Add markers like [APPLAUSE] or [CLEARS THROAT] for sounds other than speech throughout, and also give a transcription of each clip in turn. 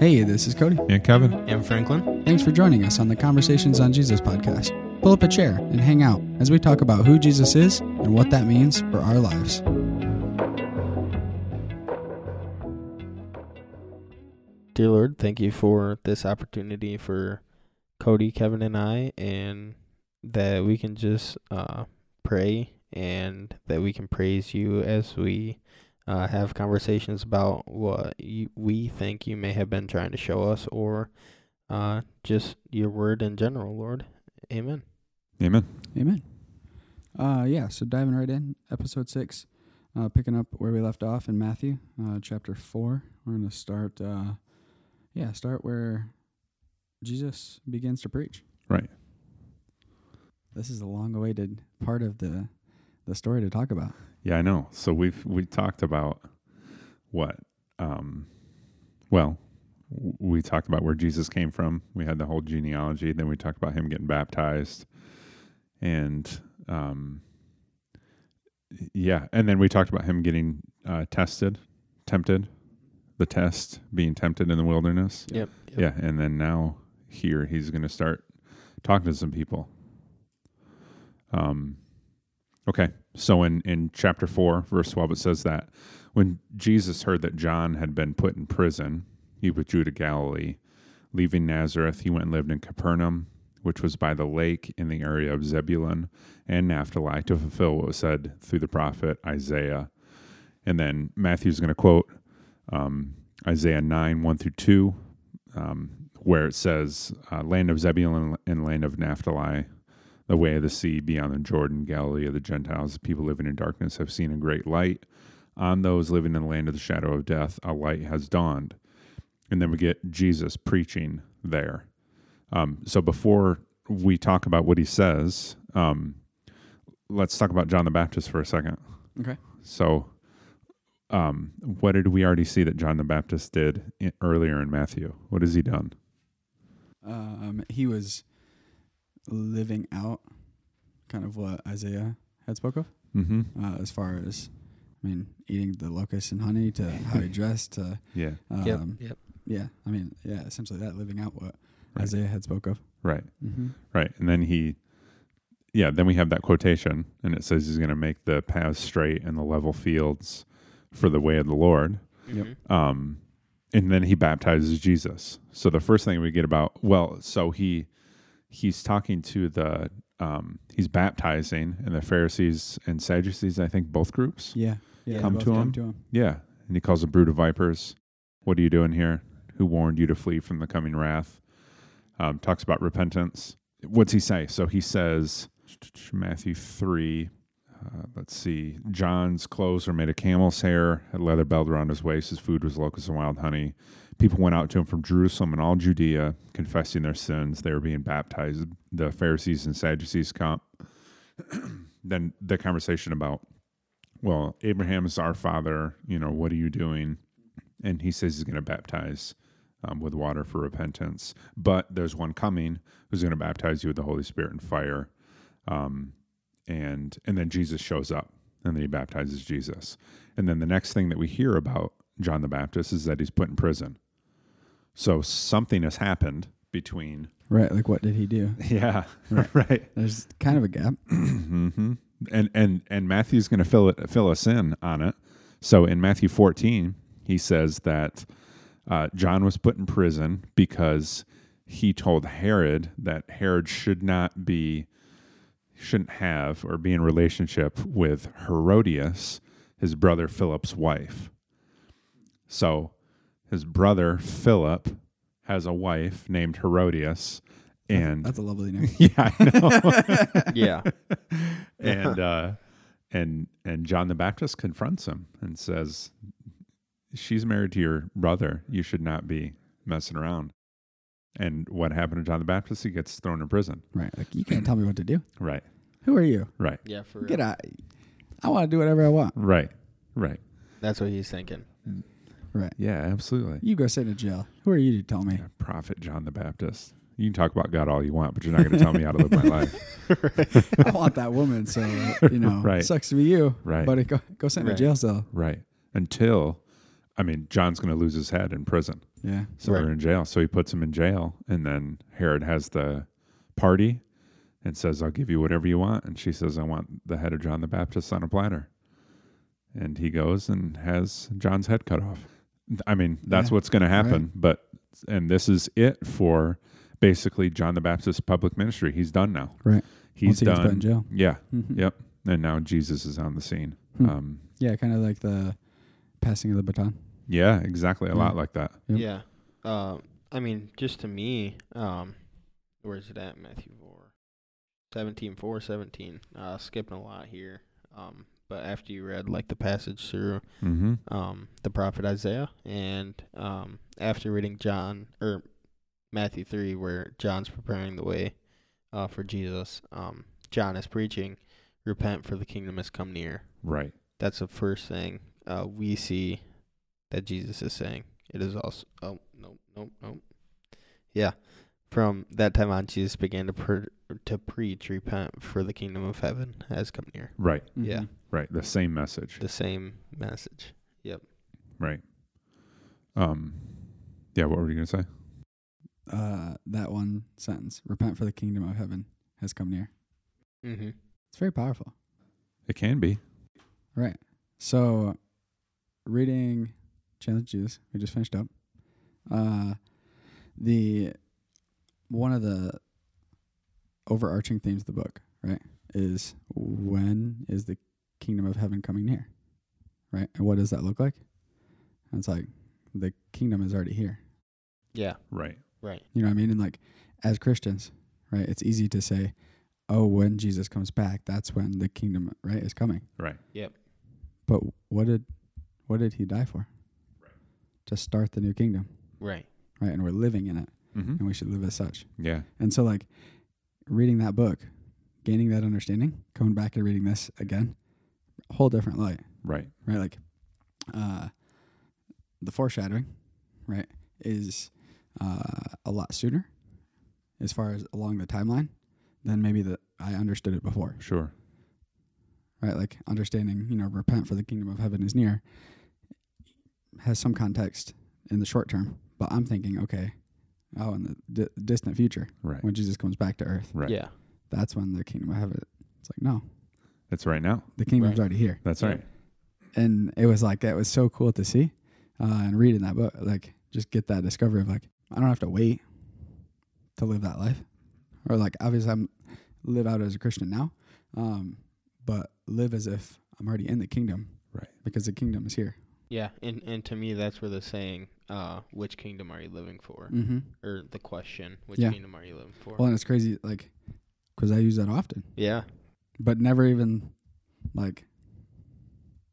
Hey, this is Cody. And Kevin. And Franklin. Thanks for joining us on the Conversations on Jesus podcast. Pull up a chair and hang out as we talk about who Jesus is and what that means for our lives. Dear Lord, thank you for this opportunity for Cody, Kevin, and I, and that we can just uh, pray and that we can praise you as we uh, have conversations about what you, we think you may have been trying to show us or uh, just your word in general, Lord. Amen. Amen. Amen. Uh, yeah, so diving right in, episode six, uh, picking up where we left off in Matthew, uh, chapter four. We're going to start, uh, yeah, start where Jesus begins to preach. Right. This is a long awaited part of the the story to talk about. Yeah, I know. So we've we talked about what um well, we talked about where Jesus came from. We had the whole genealogy, then we talked about him getting baptized. And um yeah, and then we talked about him getting uh tested, tempted, the test, being tempted in the wilderness. Yep. yep. Yeah, and then now here he's going to start talking to some people. Um, okay, so in in chapter four, verse twelve, it says that when Jesus heard that John had been put in prison, he withdrew to Galilee. Leaving Nazareth, he went and lived in Capernaum, which was by the lake in the area of Zebulun and Naphtali, to fulfill what was said through the prophet Isaiah. And then Matthew's going to quote um, Isaiah 9, 1 through 2, um, where it says, uh, Land of Zebulun and land of Naphtali, the way of the sea beyond the Jordan, Galilee of the Gentiles, people living in darkness have seen a great light. On those living in the land of the shadow of death, a light has dawned. And then we get Jesus preaching there. Um, so before we talk about what he says, um, let's talk about John the Baptist for a second. Okay. So, um, what did we already see that John the Baptist did in, earlier in Matthew? What has he done? Um, he was living out kind of what Isaiah had spoke of, Mm-hmm. uh, as far as, I mean, eating the locusts and honey to [LAUGHS] how he dressed to, Yeah. um, Yep. Yep. yeah, I mean, yeah, essentially that living out what Right. Isaiah had spoke of. Right. Mm-hmm. Right. And then he, yeah, then we have that quotation, and it says he's going to make the paths straight and the level fields for the way of the Lord. Yep. Mhm. Um, and then he baptizes Jesus. So the first thing we get about, well, so he he's talking to the um, he's baptizing, and the Pharisees and Sadducees, I think, both groups. Yeah, yeah, Come to him? to him. Yeah, and he calls them brood of vipers. What are you doing here? Who warned you to flee from the coming wrath? Um, talks about repentance. What's he say? So he says, Matthew three. Uh, let's see. John's clothes were made of camel's hair, had leather belt around his waist. His food was locusts and wild honey. People went out to him from Jerusalem and all Judea, confessing their sins. They were being baptized. The Pharisees and Sadducees come. [CLEARS THROAT] then the conversation about well, Abraham is our father. You know, what are you doing? And he says he's going to baptize um, with water for repentance. But there's one coming who's going to baptize you with the Holy Spirit and fire. Um, and and then Jesus shows up, and then he baptizes Jesus. And then the next thing that we hear about John the Baptist is that he's put in prison. So something has happened between. Right, like what did he do? [LAUGHS] Yeah, Right. [LAUGHS] right. There's kind of a gap. [CLEARS THROAT] hmm And and and Matthew's going to fill it fill us in on it. So in Matthew 14, he says that uh, John was put in prison because he told Herod that Herod should not be shouldn't have or be in relationship with Herodias, his brother Philip's wife. So his brother Philip has a wife named Herodias, and That's a lovely name. [LAUGHS] yeah, I know [LAUGHS] Yeah. and uh, and and John the Baptist confronts him and says, "She's married to your brother. You should not be messing around." And what happened to John the Baptist? He gets thrown in prison. Right, like you can't tell me what to do. Right, Who are you? right, Yeah. For real. Get out. I want to do whatever I want. right, right. That's what he's thinking. Right. Yeah, absolutely. You go sit in jail. Who are you to tell me? Prophet John the Baptist. You can talk about God all you want, but you're not going to tell me how to live my [LAUGHS] life. I want that woman, so you know, Right. sucks to be you, Right. Buddy, go go sit in a jail cell. Right. Until I mean, John's going to lose his head in prison. Yeah. So Right. they're in jail. So he puts him in jail, and then Herod has the party and says, "I'll give you whatever you want." And she says, "I want the head of John the Baptist on a platter." And he goes and has John's head cut off. I mean, that's Yeah. what's going to happen. But and this is it for basically John the Baptist's public ministry. He's done now. Right. He's Once he gets in done. jail. Yeah. Mhm. Yep. And now Jesus is on the scene. Hmm. Um, Yeah, kind of like the passing of the baton. yeah, exactly. A lot like that. Yep. Yeah. Uh, I mean, just to me, um, where's it at? Matthew 4. 17, 4, 17. Uh, skipping a lot here. Um, but after you read like the passage through Mm-hmm. um the prophet Isaiah, and um after reading John or Matthew three, where John's preparing the way, uh, for Jesus, um, John is preaching, "Repent, for the kingdom has come near." Right. That's the first thing uh, we see that Jesus is saying. It is also oh no no no, yeah. From that time on, Jesus began to per- to preach, "Repent, for the kingdom of heaven has come near." Right. Yeah. Right. The same message. The same message. Yep. Right. Um. Yeah. What were you gonna say? Uh, that one sentence: "Repent, for the kingdom of heaven has come near." Mm-hmm. It's very powerful. It can be. Right. So, reading Challenge Jesus, we just finished up. Uh, the one of the overarching themes of the book, right, is when is the kingdom of heaven coming near, right? And what does that look like? And it's like the kingdom is already here. Yeah. Right. Right. You know what I mean? And like as Christians, right, it's easy to say, "Oh, when Jesus comes back, that's when the kingdom, right, is coming." Right. Yep. But what did what did he die for? Right. To start the new kingdom, Right. right? And we're living in it, Mm-hmm. and we should live as such. Yeah. And so, like, reading that book, gaining that understanding, coming back and reading this again, a whole different light, Right. right? Like, uh, the foreshadowing, right, is uh, a lot sooner, as far as along the timeline, than maybe that I understood it before. Sure. right? Like understanding, you know, repent for the kingdom of heaven is near has some context in the short term, but I'm thinking, okay, oh, in the di- distant future, Right. when Jesus comes back to earth, Right. Yeah. that's when the kingdom of heaven. It's like, no, It's right now. the kingdom's Right. already here, That's right. and it was like it was so cool to see uh, and read in that book, like just get that discovery of like I don't have to wait to live that life, or like obviously I'm live out as a Christian now, um, but live as if I'm already in the kingdom, Right. Because the kingdom is here. Yeah. And and to me, that's where the saying, uh, "Which kingdom are you living for?" Mm-hmm. or the question, "Which Yeah. kingdom are you living for?" Well, and it's crazy, like, because I use that often, yeah. But never even like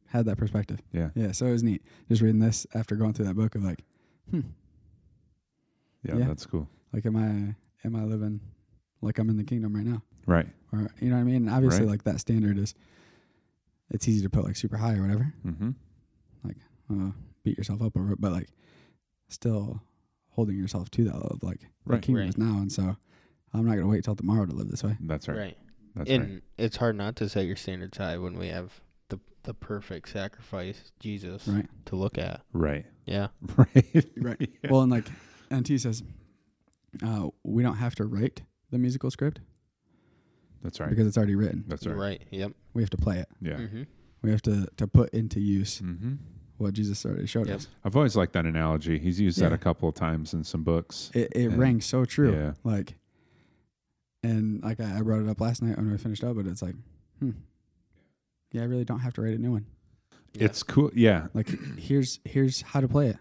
had that perspective. Yeah. Yeah, so it was neat just reading this after going through that book of like, hmm, Yeah, Yeah. That's cool. like, am I am I living like I'm in the kingdom right now, Right. or you know what I mean? And obviously, Right. like that standard is, it's easy to put like super high or whatever, Mm-hmm. Like uh, beat yourself up over it, but like, still holding yourself to that level of like Right. the kingdom Right. is now, and so I'm not gonna wait till tomorrow to live this way. That's right. Right. That's and right. it's hard not to set your standards high when we have the the perfect sacrifice, Jesus, Right. to look at. Right. Yeah. [LAUGHS] Right. Right. [LAUGHS] Yeah. Well, and like NT says, uh, we don't have to write the musical script That's right. because it's already written. That's right. right. Yep. We have to play it. Yeah. Mm-hmm. We have to to put into use Mm-hmm. what Jesus already showed Yep. us. I've always liked that analogy. He's used that a couple of times in some books. It it rang so true. Yeah. Like, and like I, I brought it up last night when we finished up, but it's like, hmm, yeah, I really don't have to write a new one. It's cool. Yeah. Like, here's here's how to play it.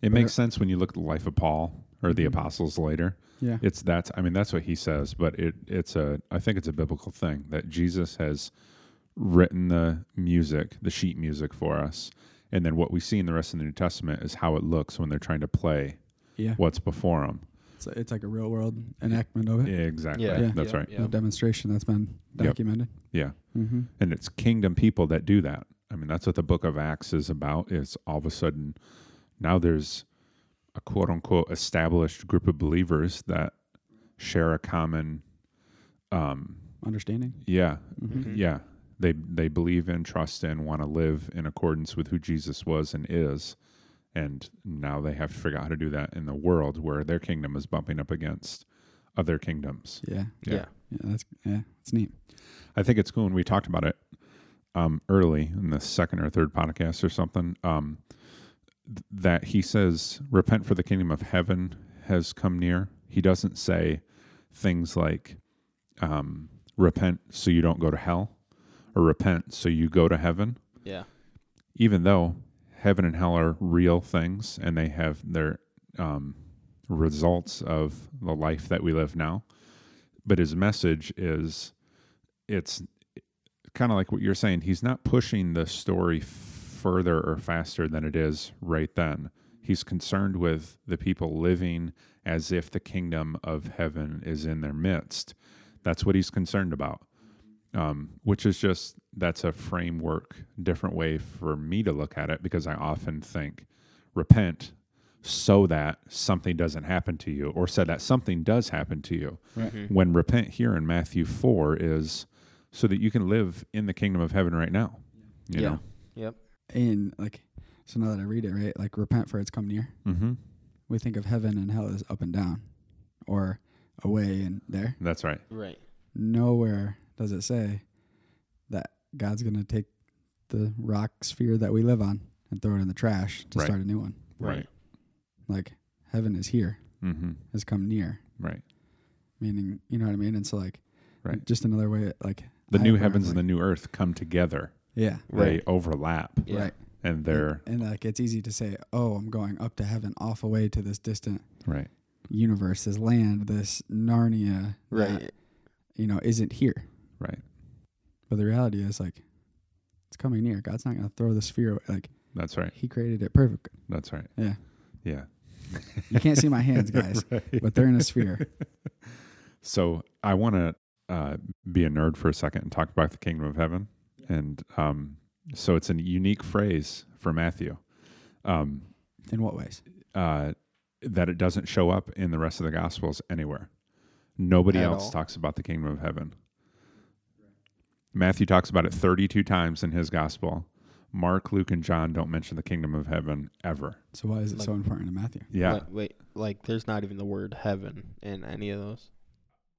It But makes sense when you look at the life of Paul or the Mhm. apostles later. Yeah. It's that's I mean that's what he says, but it it's a I think it's a biblical thing that Jesus has written the music, the sheet music for us. And then what we see in the rest of the New Testament is how it looks when they're trying to play Yeah. what's before them. It's, it's like a real world enactment of it. Yeah, exactly. Yeah. Yeah. That's Yeah. right. Yeah. A demonstration that's been Yep. documented. Yeah. Mm-hmm. And it's kingdom people that do that. I mean, that's what the book of Acts is about. Is all of a sudden now there's a quote unquote established group of believers that share a common um Understanding. yeah Mm-hmm. Mhm. yeah They they believe in, trust in, want to live in accordance with who Jesus was and is. And now they have to figure out how to do that in the world where their kingdom is bumping up against other kingdoms. Yeah. Yeah. Yeah. Yeah. That's yeah. It's neat. I think it's cool. And we talked about it um, early in the second or third podcast or something. Um, th- that he says, "Repent, for the kingdom of heaven has come near." He doesn't say things like, um, "Repent so you don't go to hell," or "Repent so you go to heaven." Yeah. Even though heaven and hell are real things and they have their um, results of the life that we live now, but his message is it's kind of like what you're saying. He's not pushing the story further or faster than it is right then. He's concerned with the people living as if the kingdom of heaven is in their midst. That's what he's concerned about. Um, which is just that's a framework, different way for me to look at it because I often think repent so that something doesn't happen to you, or so that something does happen to you Right. Mhm. when repent here in Matthew 4 is so that you can live in the kingdom of heaven right now. You Yeah. know? Yep. And like, so now that I read it, right? Like, repent for it's come near. Mm-hmm. We think of heaven and hell as up and down, or away and there. That's right. Right. Nowhere does it say that God's gonna take the rock sphere that we live on and throw it in the trash to Right. start a new one. Right. Like, heaven is here, Mm-hmm. has come near. Right. Meaning, you know what I mean? And so, like, Right. just another way, like The I new heavens like- and the new earth come together. yeah, They Right. overlap Yeah. right. and they're and, and like it's easy to say, oh, I'm going up to heaven, off away to this distant right. universe, this land, this Narnia, that, Right. you know, isn't here. Right. But the reality is, like, it's coming near. God's not going to throw the sphere away. Like, That's right. He created it perfect. That's right. Yeah. Yeah. You can't see my hands, [LAUGHS] guys, Right. but they're in a sphere. [LAUGHS] So I want to uh, be a nerd for a second and talk about the kingdom of heaven. And um, so it's a unique phrase for Matthew. Um, In what ways? uh, that it doesn't show up in the rest of the Gospels anywhere. Nobody At else all. talks about the kingdom of heaven. Matthew talks about it 32 times in his Gospel. Mark, Luke, and John don't mention the kingdom of heaven ever. So why is it so important to Matthew? Yeah. Wait, wait, like there's not even the word heaven in any of those,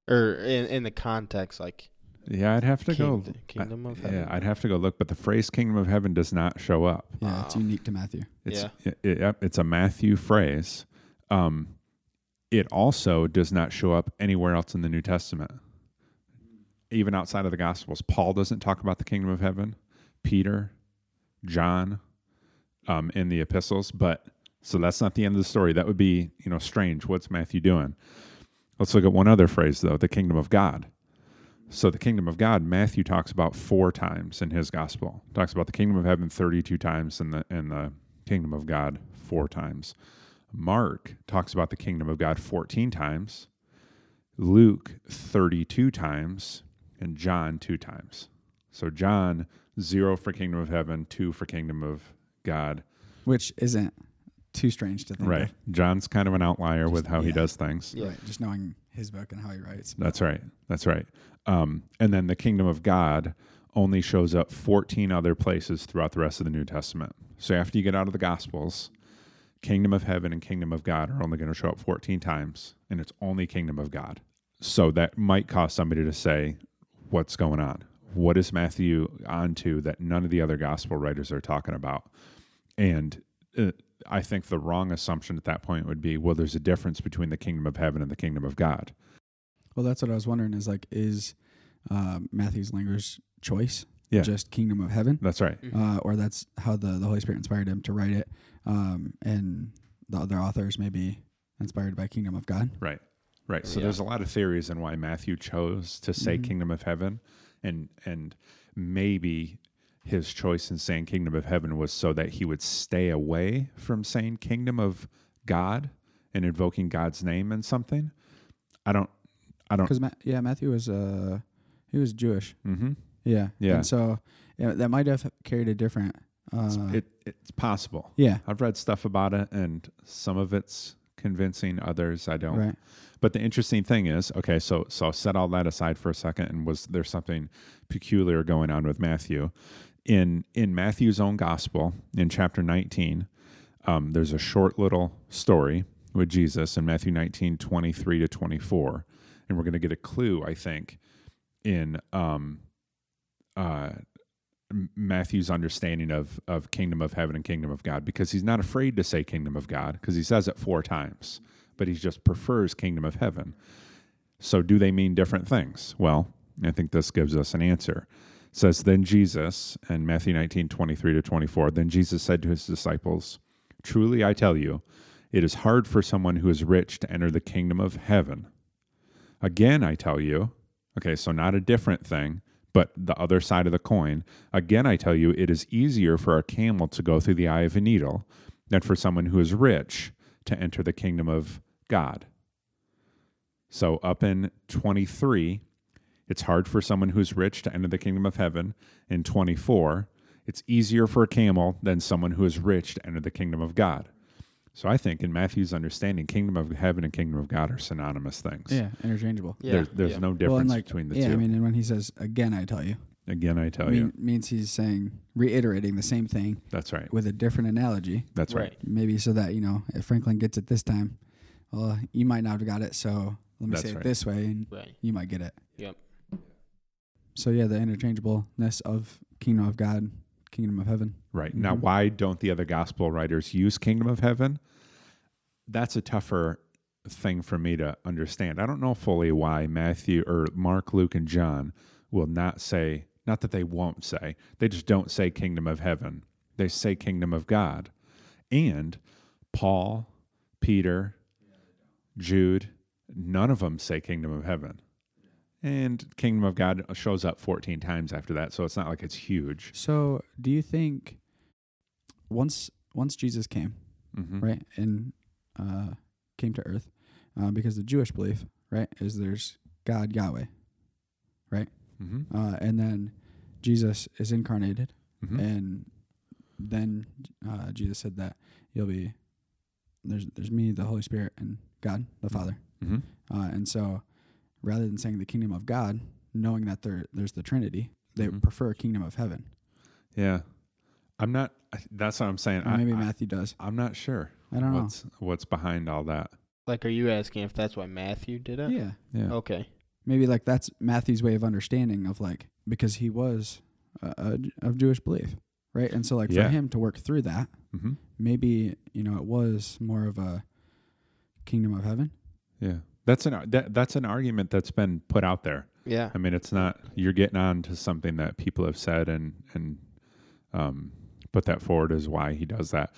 or in in the context like Yeah, I'd have to king- go. kingdom of I- heaven. Yeah, I'd have to go look, but the phrase kingdom of heaven does not show up. Yeah, it's Ah. unique to Matthew. It's, Yeah. it- it- yep, it's a Matthew phrase. Um, it also does not show up anywhere else in the New Testament, even outside of the Gospels. Paul doesn't talk about the kingdom of heaven. Peter, John, um, in the epistles, but so that's not the end of the story. That would be you know strange. What's Matthew doing? Let's look at one other phrase though: the kingdom of God. So the kingdom of God, Matthew talks about four times in his gospel. Talks about the kingdom of heaven thirty-two times, and the and the kingdom of God four times. Mark talks about the kingdom of God fourteen times. Luke thirty-two times, and John two times. So John zero for kingdom of heaven, two for kingdom of God. Which isn't too strange to think Right. of. John's kind of an outlier with Just- how he does things. Yeah. Right. Just knowing his book and how he writes. That's right. That's right. Um, and then the kingdom of God only shows up 14 other places throughout the rest of the New Testament. So after you get out of the Gospels, kingdom of heaven and kingdom of God are only going to show up 14 times, and it's only kingdom of God. So that might cause somebody to say, What's going on? What is Matthew onto that none of the other gospel writers are talking about? And uh, I think the wrong assumption at that point would be, well, there's a difference between the kingdom of heaven and the kingdom of God. Well, that's what I was wondering is like, is uh, Matthew's language choice Yeah. just kingdom of heaven? That's right. Mhm. Uh, or that's how the, the Holy Spirit inspired him to write it. Um, and the other authors may be inspired by kingdom of God. Right. Right. So Yeah. there's a lot of theories on why Matthew chose to say Mhm. kingdom of heaven and and maybe his choice in saying kingdom of heaven was so that he would stay away from saying kingdom of God and invoking God's name in something. I don't I don't Because, Ma- yeah, Matthew was, uh, he was Jewish. mhm. Yeah. Yeah. And so yeah, that might have carried a different, uh, It's, it, it's possible. yeah. I've read stuff about it and some of it's convincing. Others I don't. Right. But the interesting thing is, okay, so so I'll set all that aside for a second, and was there something peculiar going on with Matthew? In in Matthew's own gospel, in chapter nineteen, um, there's a short little story with Jesus in Matthew 19, 23 to 24. And we're going to get a clue, I think, in um, uh, Matthew's understanding of, of kingdom of heaven and kingdom of God because he's not afraid to say kingdom of God because he says it four times, but he just prefers kingdom of heaven. So, do they mean different things? Well, I think this gives us an answer. It says, Then Jesus, in Matthew 19, 23 to 24, then Jesus said to his disciples, Truly I tell you, it is hard for someone who is rich to enter the kingdom of heaven. Again, I tell you, okay, so not a different thing, but the other side of the coin. Again, I tell you, it is easier for a camel to go through the eye of a needle than for someone who is rich to enter the kingdom of God. So, up in 23, it's hard for someone who's rich to enter the kingdom of heaven. In 24, it's easier for a camel than someone who is rich to enter the kingdom of God. So I think in Matthew's understanding, kingdom of heaven and kingdom of God are synonymous things. Yeah, interchangeable. Yeah. There's, there's yeah. no difference and like, between the yeah, two. I mean, and when he says again, I tell you, Again, I tell mean, you. means he's saying reiterating the same thing That's right. with a different analogy. That's right. Maybe so that you know if Franklin gets it this time, well, you might not have got it. So let me That's say right. it this way, and Right. you might get it. Yep. So yeah, the interchangeableness of kingdom of God, kingdom of heaven. Right. Now, Mhm. why don't the other gospel writers use kingdom of heaven? That's a tougher thing for me to understand. I don't know fully why Matthew or Mark, Luke, and John will not say, not that they won't say, they just don't say kingdom of heaven. They say kingdom of God. And Paul, Peter, Jude, none of them say kingdom of heaven. And kingdom of God shows up 14 times after that, so it's not like it's huge. So do you think once once Jesus came, Mhm. right, and uh, came to earth, uh, because the Jewish belief, right, is there's God Yahweh, Mhm. uh, and then Jesus is incarnated, Mhm. and then uh, Jesus said that you'll be there's there's me, the Holy Spirit, and God the Father, Mhm. uh, and so rather than saying the kingdom of God, knowing that there there's the Trinity, they Mhm. prefer kingdom of heaven. Yeah, I'm not. That's what I'm saying. Or maybe I, Matthew does. I'm not sure. I don't know. what's what's behind all that. Like, are you asking if that's why Matthew did it? Yeah, Yeah. Okay. maybe like that's Matthew's way of understanding of like because he was uh, uh, of Jewish belief, right? And so like Yeah. for him to work through that, hmm maybe you know it was more of a kingdom of heaven. Yeah. That's an that, that's an argument that's been put out there. Yeah. I mean, it's not you're getting on to something that people have said and and um, put that forward as why he does that.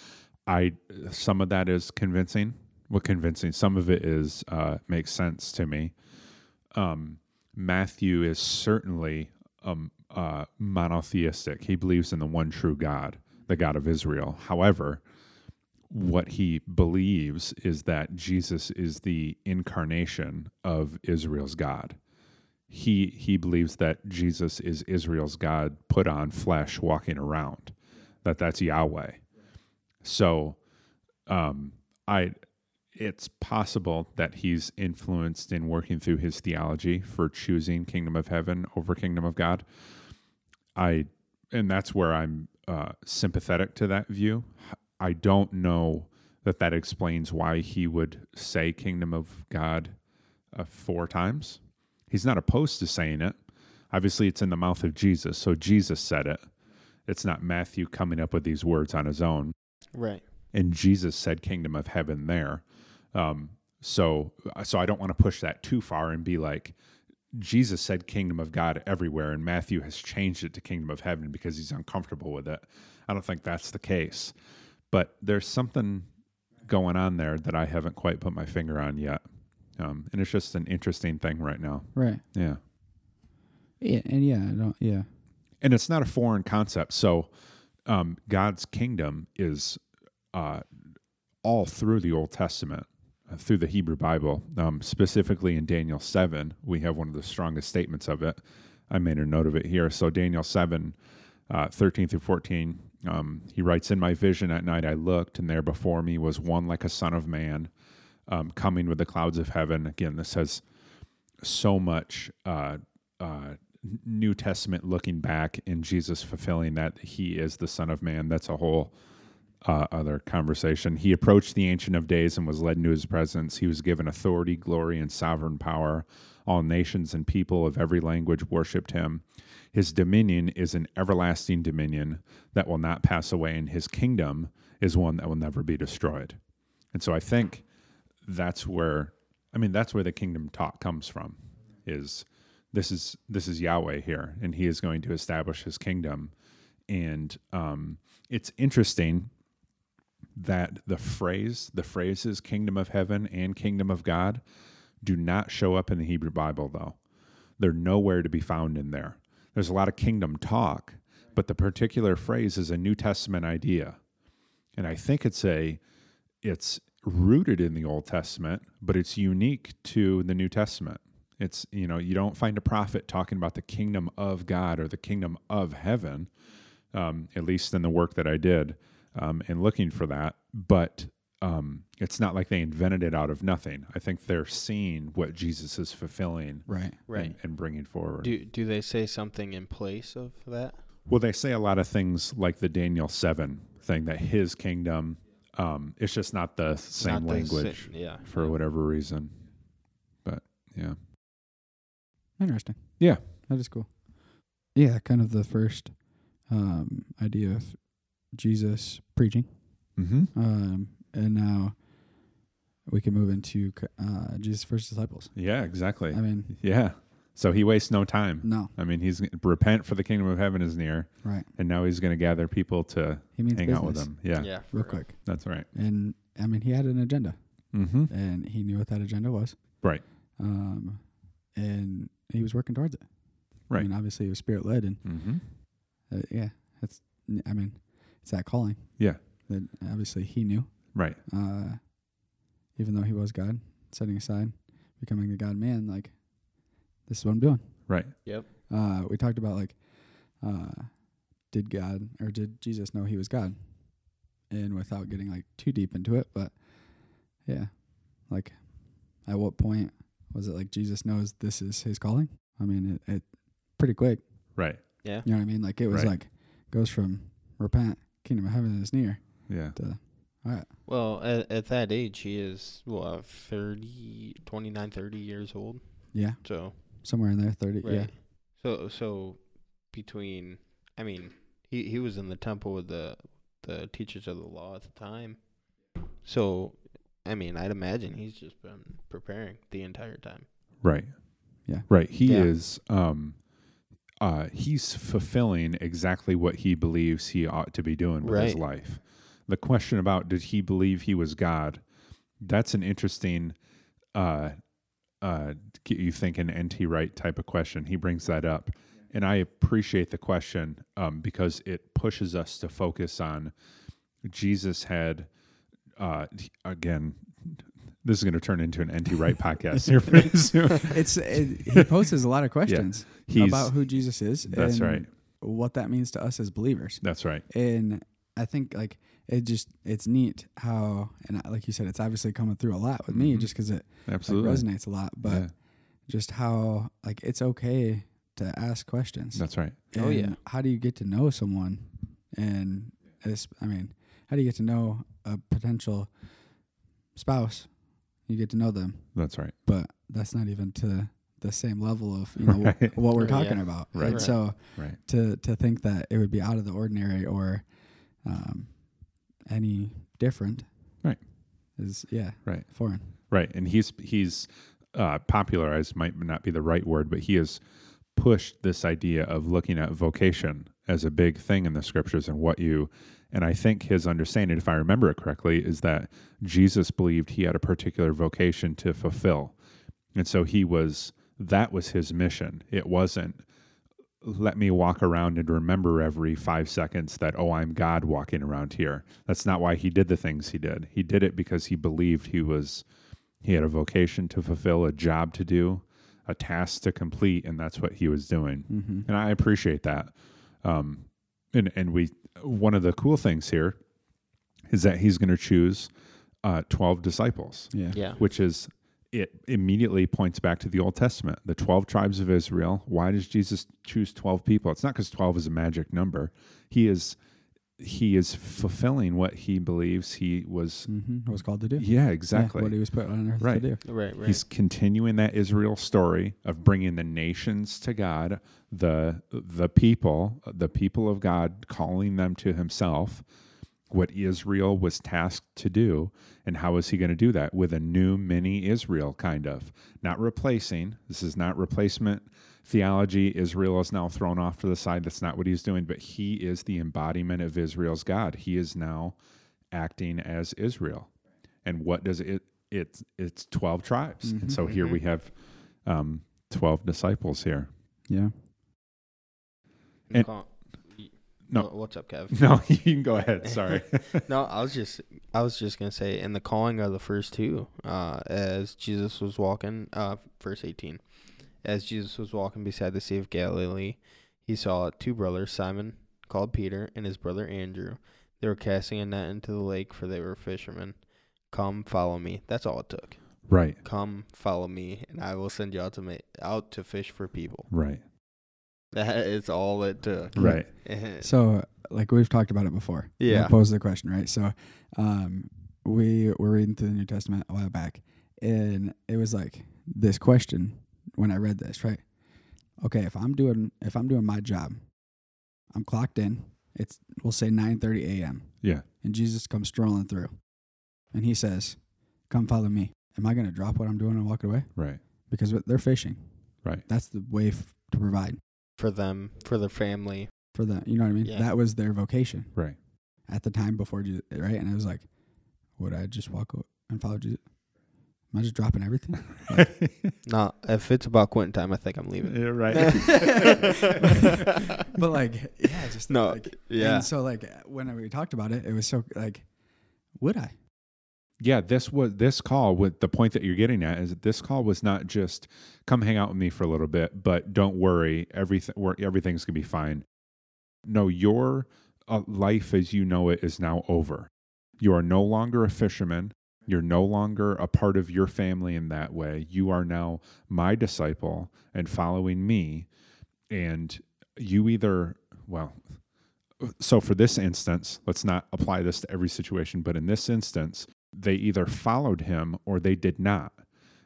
I some of that is convincing. What convincing? Some of it is uh, makes sense to me. Um, Matthew is certainly um, uh, monotheistic. He believes in the one true God, the God of Israel. However, what he believes is that Jesus is the incarnation of Israel's God. He he believes that Jesus is Israel's God put on flesh walking around that that's Yahweh. So um I it's possible that he's influenced in working through his theology for choosing kingdom of heaven over kingdom of God. I and that's where I'm uh, sympathetic to that view I don't know that that explains why he would say kingdom of God uh, four times He's not opposed to saying it. Obviously, it's in the mouth of Jesus, so Jesus said it. It's not Matthew coming up with these words on his own. Right. And Jesus said kingdom of heaven there. Um, so, so I don't want to push that too far and be like, Jesus said kingdom of God everywhere, and Matthew has changed it to kingdom of heaven because he's uncomfortable with it. I don't think that's the case. But there's something going on there that I haven't quite put my finger on yet. Um, and it's just an interesting thing right now. Right. Yeah. Yeah, and yeah, I don't. Yeah. and it's not a foreign concept. So, um, God's kingdom is uh, all through the Old Testament, uh, through the Hebrew Bible. Um, specifically in Daniel seven, we have one of the strongest statements of it. I made a note of it here. So Daniel seven, uh, thirteen through fourteen. Um, he writes, "In my vision at night, I looked, and there before me was one like a son of man." um, coming with the clouds of heaven. Again, this has so much uh, uh, New Testament looking back in Jesus fulfilling that he is the Son of Man. That's a whole uh, other conversation. He approached the Ancient of Days and was led into his presence. He was given authority, glory, and sovereign power. All nations and people of every language worshiped him. His dominion is an everlasting dominion that will not pass away, and his kingdom is one that will never be destroyed. And so I think that's where, I mean, that's where the kingdom talk comes from. Is this is this is Yahweh here, and He is going to establish His kingdom. And um, it's interesting that the phrase, the phrases "kingdom of heaven" and "kingdom of God," do not show up in the Hebrew Bible, though. They're nowhere to be found in there. There's a lot of kingdom talk, but the particular phrase is a New Testament idea, and I think it's a it's rooted in the Old Testament, but it's unique to the New Testament. It's, you know, you don't find a prophet talking about the kingdom of God or the kingdom of heaven, um, at least in the work that I did um, and looking for that. But um, it's not like they invented it out of nothing. I think they're seeing what Jesus is fulfilling Right. Right. and, and bringing forward. Do do they say something in place of that? Well, they say a lot of things like the Daniel 7 thing that his kingdom, um, it's just not the same Not the language si- yeah. for whatever reason. But yeah. Interesting. Yeah. That is cool. Yeah, kind of the first um, idea of Jesus preaching. Mm-hmm. Um, and now we can move into uh, Jesus' first disciples. Yeah, exactly. I mean, yeah. So he wastes no time. no, I mean, he's repent for the kingdom of heaven is near, right. and now he's going to gather people to He means hang business out with him. Yeah, Yeah. real for- quick. that's right. And I mean, he had an agenda, Mm-hmm. and he knew what that agenda was. Right. Um, and he was working towards it. I Right. mean, obviously, he was spirit led, and Mm-hmm. uh, yeah, that's. I mean, it's that calling. Yeah. That obviously he knew. Right. Uh, even though he was God, setting aside, becoming a God man, like this is what I'm doing. Right. Yep. Uh, we talked about like, uh, did God or did Jesus know he was God? And without getting like too deep into it, but yeah, like, at what point was it like Jesus knows this is his calling? I mean, it, it pretty quick. Right. Yeah. You know what I mean? Like it was Right. like goes from repent, kingdom of heaven is near Yeah. to all right. Well, at, at that age, he is what 30, 29, 30 years old. Yeah, So somewhere in there, thirty. right. Yeah, So so between, I mean, he he was in the temple with the the teachers of the law at the time. So, I mean, I'd imagine he's just been preparing the entire time. Right. Yeah. Right. He Yeah. is. Um. Uh. He's fulfilling exactly what he believes he ought to be doing with his life. The question about did he believe he was God? That's an interesting. Uh. Uh. Get you thinking. N.T. Wright type of question. He brings that up, and I appreciate the question um, because it pushes us to focus on Jesus had. Uh. Again. This is going to turn into an NT Wright [LAUGHS] podcast here pretty [LAUGHS] soon. it's it, he poses a lot of [LAUGHS] questions He's about who Jesus is. That's and right. What that means to us as believers, That's right. and I think like it just it's neat how and like you said, it's obviously coming through a lot with me Mhm. just because it like, Absolutely. resonates a lot. But Yeah, just how like it's okay to ask questions. that's right. Oh, yeah. How do you get to know someone? And it's, I mean, how do you get to know a potential spouse? You get to know them, That's right. but that's not even to the same level of you know Right. what we're [LAUGHS] talking yeah. about. Right. And Right. so Right. to to think that it would be out of the ordinary or um, any different, Right. Is yeah, Right. foreign. Right. And he's he's uh, popularized might not be the right word, but he has pushed this idea of looking at vocation as a big thing in the scriptures and what you and I think his understanding, if I remember it correctly, is that Jesus believed he had a particular vocation to fulfill. And so he was that was his mission. It wasn't let me walk around and remember every five seconds that, oh, I'm God walking around here. That's not why he did the things he did. He did it because he believed he was, he had a vocation to fulfill, a job to do, a task to complete, and that's what he was doing. Mm-hmm. And I appreciate that. Um, and, and we, one of the cool things here is that he's going to choose uh, 12 disciples, Yeah. Yeah. which is it immediately points back to the Old Testament, the 12 tribes of Israel. Why does Jesus choose 12 people? It's not because 12 is a magic number. He is he is fulfilling what he believes he was Mm-hmm. Was called to do. yeah, Yeah, exactly. what he was put on earth Right. to do. Right. Right. He's continuing that Israel story of bringing the nations to God, the the people, the people of God, calling them to Himself. What Israel was tasked to do, and how is He going to do that with a new mini Israel, kind of not replacing. This is not replacement theology. Israel is now thrown off to the side. That's not what He's doing. But He is the embodiment of Israel's God. He is now acting as Israel. And what does it? It's it's twelve tribes. And Mhm. so here Mhm. we have um, twelve disciples here. Yeah. and- Call- No. What's up, Kev? [LAUGHS] No, you can go ahead. [LAUGHS] Sorry. [LAUGHS] no, I was just I was just gonna say in the calling of the first two, uh, as Jesus was walking, uh, verse eighteen, as Jesus was walking beside the Sea of Galilee, he saw two brothers, Simon called Peter and his brother Andrew. They were casting a net into the lake, for they were fishermen. Come, follow me. That's all it took. right. Come, follow me, and I will send you out to ma- out to fish for people. Right. That is all it took. Right. [LAUGHS] So, like we've talked about it before. Yeah. I posed the question, right? So, um, we were reading through the New Testament a while back, and it was like this question when I read this, right? Okay, if I'm doing if I'm doing my job, I'm clocked in. It's we'll say 9:30 a.m. Yeah. and Jesus comes strolling through, and he says, "Come follow me." Am I going to drop what I'm doing and walk away? Right. Because they're fishing. Right. That's the way f- to provide for them, for their family. for the. You know what I mean? Yeah. That was their vocation. Right. at the time before Jesus, right? And I was like, would I just walk o- and follow Jesus? Am I just dropping everything? [LAUGHS] No, if it's about quitting time, I think I'm leaving. yeah, right. [LAUGHS] but like, yeah, just No, Like, yeah. And so like when we talked about it, it was so like, would I? Yeah, this was this call with the point that you're getting at is that this call was not just come hang out with me for a little bit, but don't worry, everything everything's gonna be fine. No, your uh, life as you know it is now over. You are no longer a fisherman. You're no longer a part of your family in that way. You are now my disciple and following me. And you either, well, so for this instance, let's not apply this to every situation, but in this instance, they either followed him or they did not.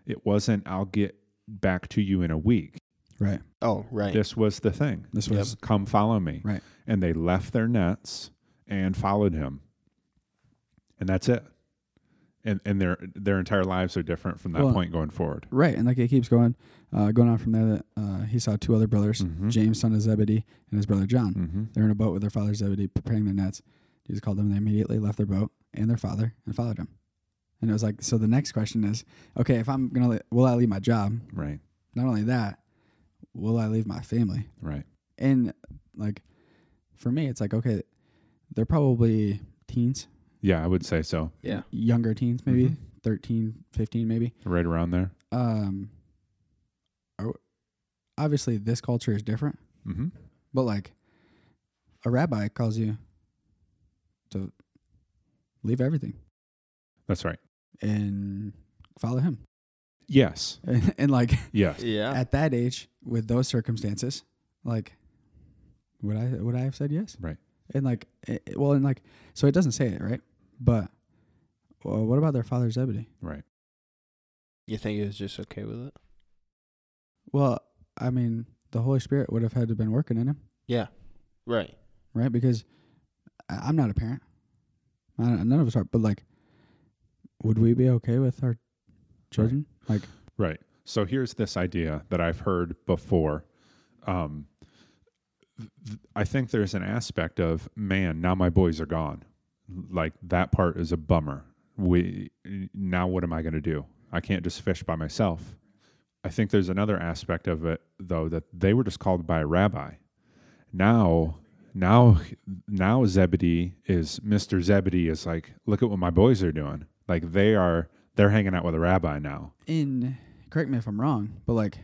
It wasn't, I'll get back to you in a week. Right. Oh, right. This was the thing. This Yep. was Come follow me. Right. And they left their nets and followed him. And that's it. And and their their entire lives are different from that Well, point going forward. right, and like it keeps going, uh, going on from there. That uh, he saw two other brothers, Mhm. James, son of Zebedee, and his brother John. Mm-hmm. They're in a boat with their father Zebedee, preparing their nets. Jesus called them. and They immediately left their boat and their father and followed him. And it was like, so the next question is, okay, if I'm gonna, will I leave my job? Right. Not only that, will I leave my family? Right. And like, for me, it's like, okay, they're probably teens, Yeah, I would say so. yeah. younger teens, maybe Mhm. 13, 15, maybe. Right around there. Um, are- obviously, this culture is different, Mm-hmm. but like, a rabbi calls you to leave everything That's right. and follow him. Yes. And, [LAUGHS] and like, Yes. Yeah. at that age, with those circumstances, like, would I would I have said yes? Right. And like, it, it- well, and like, so it doesn't say it, right? But well, what about their father Zebedee? Right. You think he was just okay with it? Well, I mean, the Holy Spirit would have had to have been working in him, Yeah. Right. right? Because I'm not a parent. I, none of us are, but like, would we be okay with our children? Like, Right. So here's this idea that I've heard before. Um, th- I think there's an aspect of man. Now my boys are gone. Like that part is a bummer. We now what am I going to do? I can't just fish by myself. I think there's another aspect of it though that they were just called by a rabbi. Now, now, now Zebedee is Mr. Zebedee is like, look at what my boys are doing. Like they are, they're hanging out with a rabbi now. in correct me if I'm wrong, but like,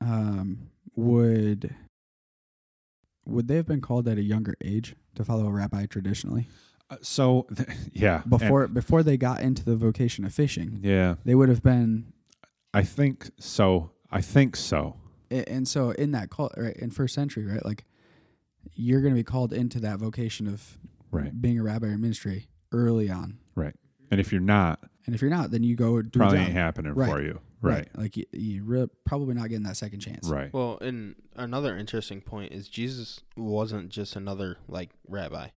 um, would would they have been called at a younger age to follow a rabbi traditionally? Uh, so, th- [LAUGHS] yeah. and- before before they got into the vocation of fishing. yeah. They would have been I think so. I think so. And so in that call right in first century right like you're going to be called into that vocation of Right. being a rabbi or ministry early on Right. And if you're not, and if you're not then you go do probably a job. ain't happening Right. for you. Right. like you, you re- probably not getting that second chance Right. Well, and another interesting point is Jesus wasn't just another like rabbi.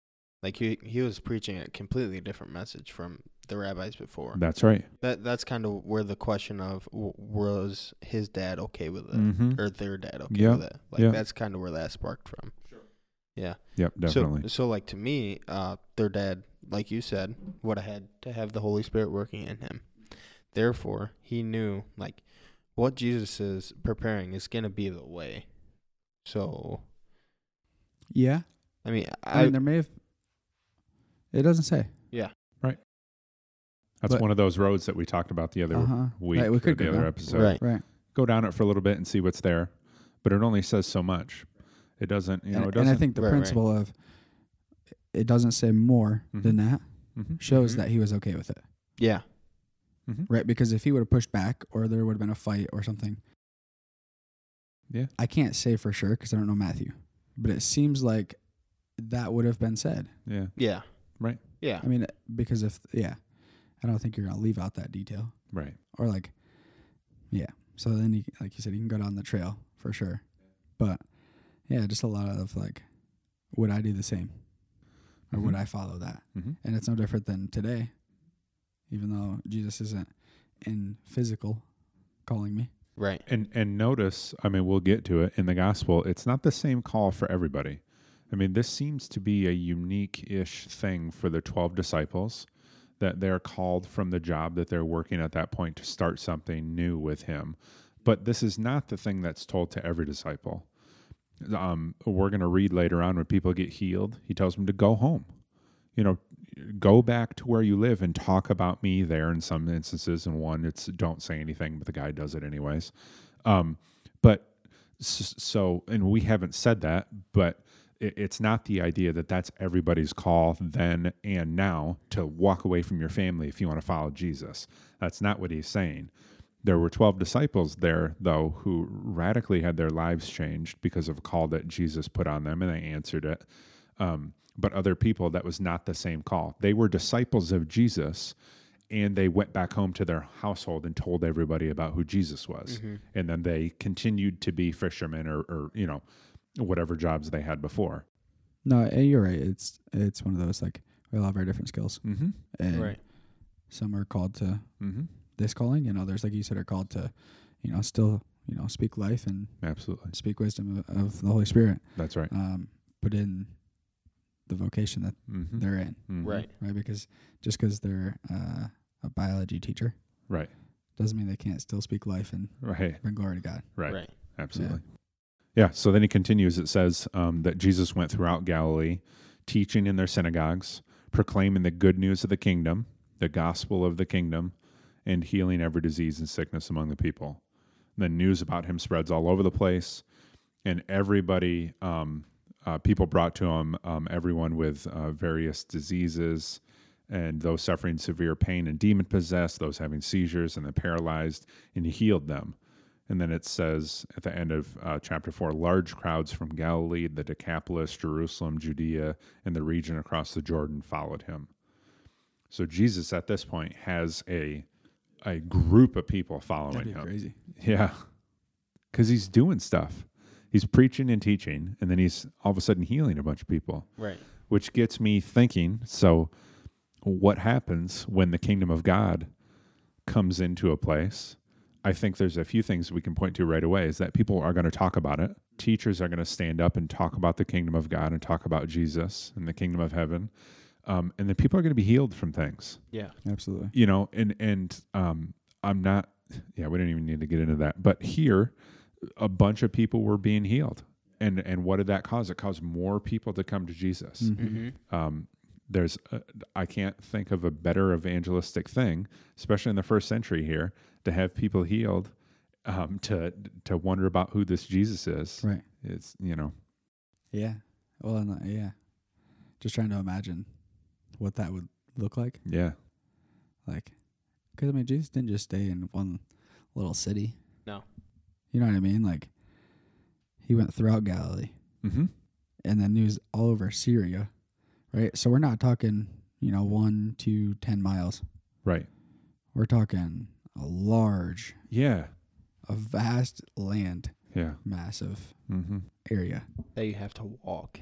Like he he was preaching a completely different message from the rabbis before. That's right. That that's kind of where the question of was his dad okay with it Mm-hmm. or their dad okay Yeah, with it? Like yeah. that's kind of where that sparked from. Yeah. Yep. Definitely. So so like to me, uh, their dad, like you said, would have had to have the Holy Spirit working in him. Therefore, he knew like what Jesus is preparing is gonna be the way. So yeah I mean, I, I, mean there may have it doesn't say Yeah. Right. That's but- one of those roads that we talked about the other uh-huh week Right, we or could the go other down. episode. right. right Go down it for a little bit and see what's there, but it only says so much. It doesn't. You know. and, It doesn't. I think the Right, right. principle of it doesn't say more Mhm. than that Mhm. shows Mhm. that he was okay with it Yeah. Mhm. right because if he would have pushed back or there would have been a fight or something Yeah. I can't say for sure because I don't know Matthew but it seems like that would have been said Yeah. Yeah. Right. Yeah. I mean because if yeah I don't think you're gonna leave out that detail Right. or like yeah so then you like you said you can go down the trail for sure but yeah just a lot of like would i do the same or would Mhm. i follow that Mm-hmm. and it's no different than today even though jesus isn't in physical calling me Right. And and notice, I mean, we'll get to it in the gospel. It's not the same call for everybody. I mean, this seems to be a unique-ish thing for the twelve disciples that they're called from the job that they're working at that point to start something new with Him. But this is not the thing that's told to every disciple. Um, we're going to read later on when people get healed. He tells them to go home. You know, go back to where you live and talk about me there in some instances and one it's don't say anything but the guy does it anyways um but so and we haven't said that but it's not the idea that that's everybody's call then and now to walk away from your family if you want to follow jesus that's not what he's saying there were 12 disciples there though who radically had their lives changed because of a call that jesus put on them and they answered it um, but other people that was not the same call. They were disciples of Jesus and they went back home to their household and told everybody about who Jesus was. Mhm. And then they continued to be fishermen or, or you know, whatever jobs they had before. no eh, you're right it's it's one of those like we all have our different skills Mm-hmm. and Right. some are called to Mm-hmm. This calling and others like you said are called to you know still you know speak life and Absolutely. speak wisdom of, of the holy spirit That's right. um but in the vocation that Mm-hmm. they're in Right. right? Because just because they're uh, a biology teacher Right. doesn't mean they can't still speak life and Right. bring glory to God. Right. Right. Absolutely. Yeah. So then he continues. It says um, that Jesus went throughout Galilee, teaching in their synagogues, proclaiming the good news of the kingdom, the gospel of the kingdom, and healing every disease and sickness among the people. The news about him spreads all over the place, and everybody, um, uh, people brought to him, um, everyone with uh, various diseases, and those suffering severe pain and demon possessed, those having seizures and the paralyzed, and he healed them. And then it says at the end of uh, chapter four large crowds from Galilee, the Decapolis, Jerusalem, Judea, and the region across the Jordan followed him. So Jesus at this point has a a group of people following him. crazy. Yeah. Because he's doing stuff. He's preaching and teaching, and then he's all of a sudden healing a bunch of people, Right. which gets me thinking so, what happens when the kingdom of God comes into a place? I think there's a few things we can point to right away is that people are going to talk about it. Teachers are going to stand up and talk about the kingdom of God and talk about Jesus and the kingdom of heaven. Um, and then people are going to be healed from things Yeah. Absolutely. you know and and um i'm not yeah we don't even need to get into that but here a bunch of people were being healed and and what did that cause it caused more people to come to jesus Mhm. Mm-hmm. um there's a, i can't think of a better evangelistic thing especially in the first century here to have people healed um to to wonder about who this jesus is Right. it's you know Yeah. Well, and, uh, yeah. Just trying to imagine what that would look like. Yeah. Like, because I mean, Jesus didn't just stay in one little city. No. You know what I mean? Like, he went throughout Galilee, Mm-hmm. and then he was all over Syria, right? So we're not talking, you know, one, two, ten miles. Right. We're talking a large, Yeah. a vast land, Yeah. massive Mm-hmm. area. That you have to walk.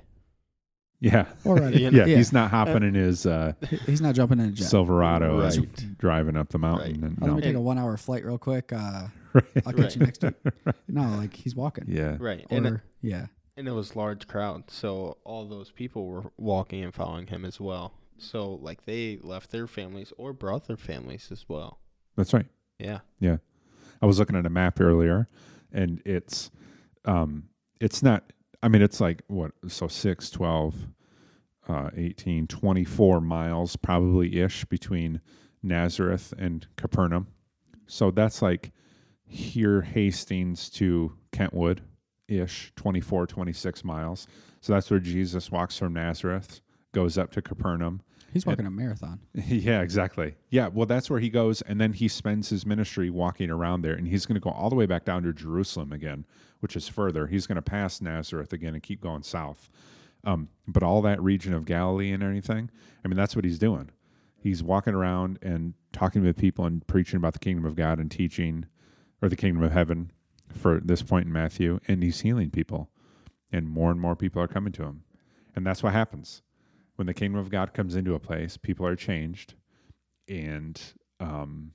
Yeah. All right. You [LAUGHS] Yeah. He's not hopping in his uh, [LAUGHS] He's not jumping in a jet. Silverado Right. and driving up the mountain. Right. And, Oh, let no. me take a one-hour flight real quick. Uh, [LAUGHS] Right. I'll catch you next week. No, like he's walking. Yeah. Right. Or And it, yeah, and it was large crowd, so all those people were walking and following him as well. So like they left their families or brought their families as well. That's right. Yeah. Yeah. I was looking at a map earlier, and it's um, it's not. I mean, it's like what? So 6, 12, uh, 18, 24 miles probably ish between Nazareth and Capernaum. So that's like here Hastings to Kentwood ish, 24, 26 miles. So that's where Jesus walks from Nazareth, goes up to Capernaum. He's walking a marathon. [LAUGHS] Yeah, exactly. Yeah, well, that's where he goes, and then he spends his ministry walking around there, and he's going to go all the way back down to Jerusalem again, which is further. He's going to pass Nazareth again and keep going south. Um, but all that region of Galilee and anything, I mean, that's what he's doing. He's walking around and talking with people and preaching about the kingdom of God and teaching, or the kingdom of heaven, for this point in Matthew, and he's healing people, and more and more people are coming to him, and that's what happens when the kingdom of God comes into a place, people are changed, and um,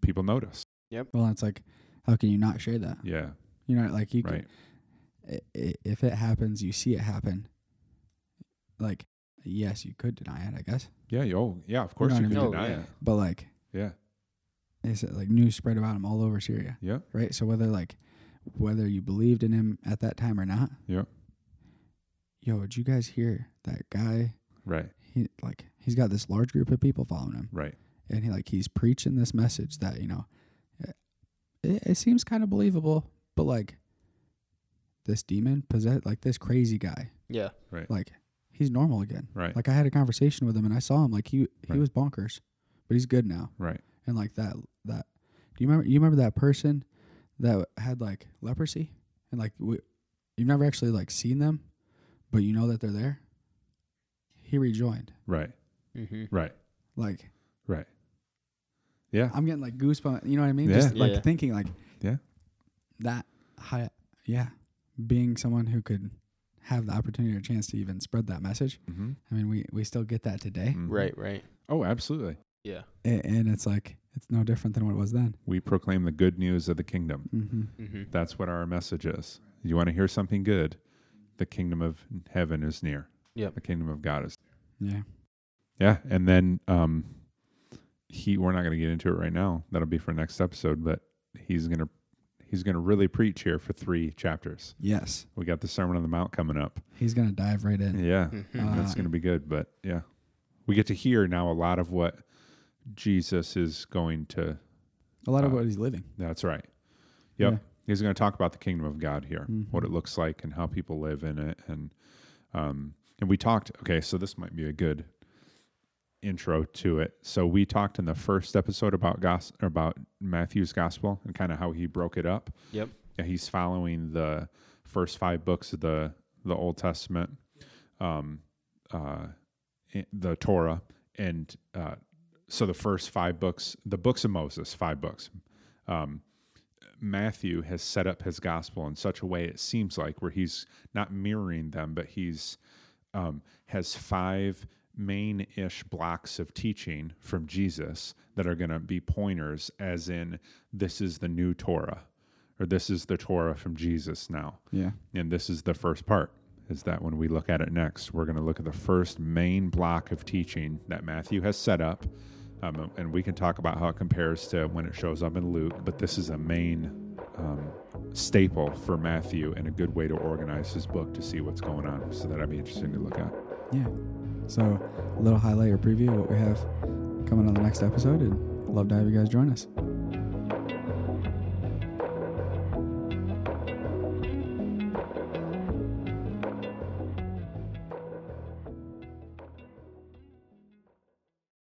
people notice. Yep. Well, it's like, how can you not share that? Yeah, You know, like you right. can, i- i- if it happens, you see it happen. Like, yes, you could deny it, I guess, Yeah. you- Oh, yeah. Of course know you what I can mean? deny yeah. it. but like, Yeah. it's like news spread about him all over Syria, Yeah. right? So whether like, whether you believed in him at that time or not, Yeah. Yo, did you guys hear that guy? Right. He like, he's got this large group of people following him. Right. and he like he's preaching this message that you know it, it seems kind of believable but like this demon possessed like this crazy guy Yeah. Right. Like he's normal again Right. like i had a conversation with him and i saw him like he he Right. was bonkers but he's good now Right. and like that that do you remember you remember that person that had like leprosy and like we, you've never actually like seen them but you know that they're there he rejoined Right. Mm-hmm. Right. like Right. Yeah. I'm getting like goosebumps. You know what I mean? Yeah. Just like Yeah. thinking like, Yeah. that high, yeah, being someone who could have the opportunity or chance to even spread that message. Mm-hmm. I mean, we we still get that today, Right. Right. Oh, absolutely. Yeah. A- and it's like it's no different than what it was then. We proclaim the good news of the kingdom. Mm-hmm. Mm-hmm. That's what our message is. You want to hear something good? The kingdom of heaven is near. Yeah. The kingdom of God is. Near. Yeah, Yeah, and then um, he. We're not going to get into it right now. That'll be for next episode. But he's gonna he's gonna really preach here for three chapters. yes, We got the Sermon on the Mount coming up. he's gonna dive right in. Yeah, Mm-hmm. Uh, that's going to be good. But yeah, we get to hear now a lot of what Jesus is going to. A lot of uh, what he's living. That's right. Yep. Yeah. He's going to talk about the kingdom of God here, Mhm. what it looks like, and how people live in it, and um, and we talked. Okay, so this might be a good intro to it. So we talked in the first episode about gos- about Matthew's gospel and kind of how he broke it up. Yep. Yeah, he's following the first five books of the the Old Testament, um, uh, the Torah, and uh, so the first five books, the books of Moses, five books. Um, Matthew has set up his gospel in such a way it seems like where he's not mirroring them, but he's um, has five main-ish blocks of teaching from Jesus that are going to be pointers, as in this is the new Torah, or this is the Torah from Jesus now, Yeah, and this is the first part. Is that when we look at it next, we're going to look at the first main block of teaching that Matthew has set up, um, and we can talk about how it compares to when it shows up in Luke. But this is a main um, staple for Matthew and a good way to organize his book to see what's going on. So that'd be interesting to look at. yeah. So a little highlight or preview of what we have coming on the next episode, and love to have you guys join us.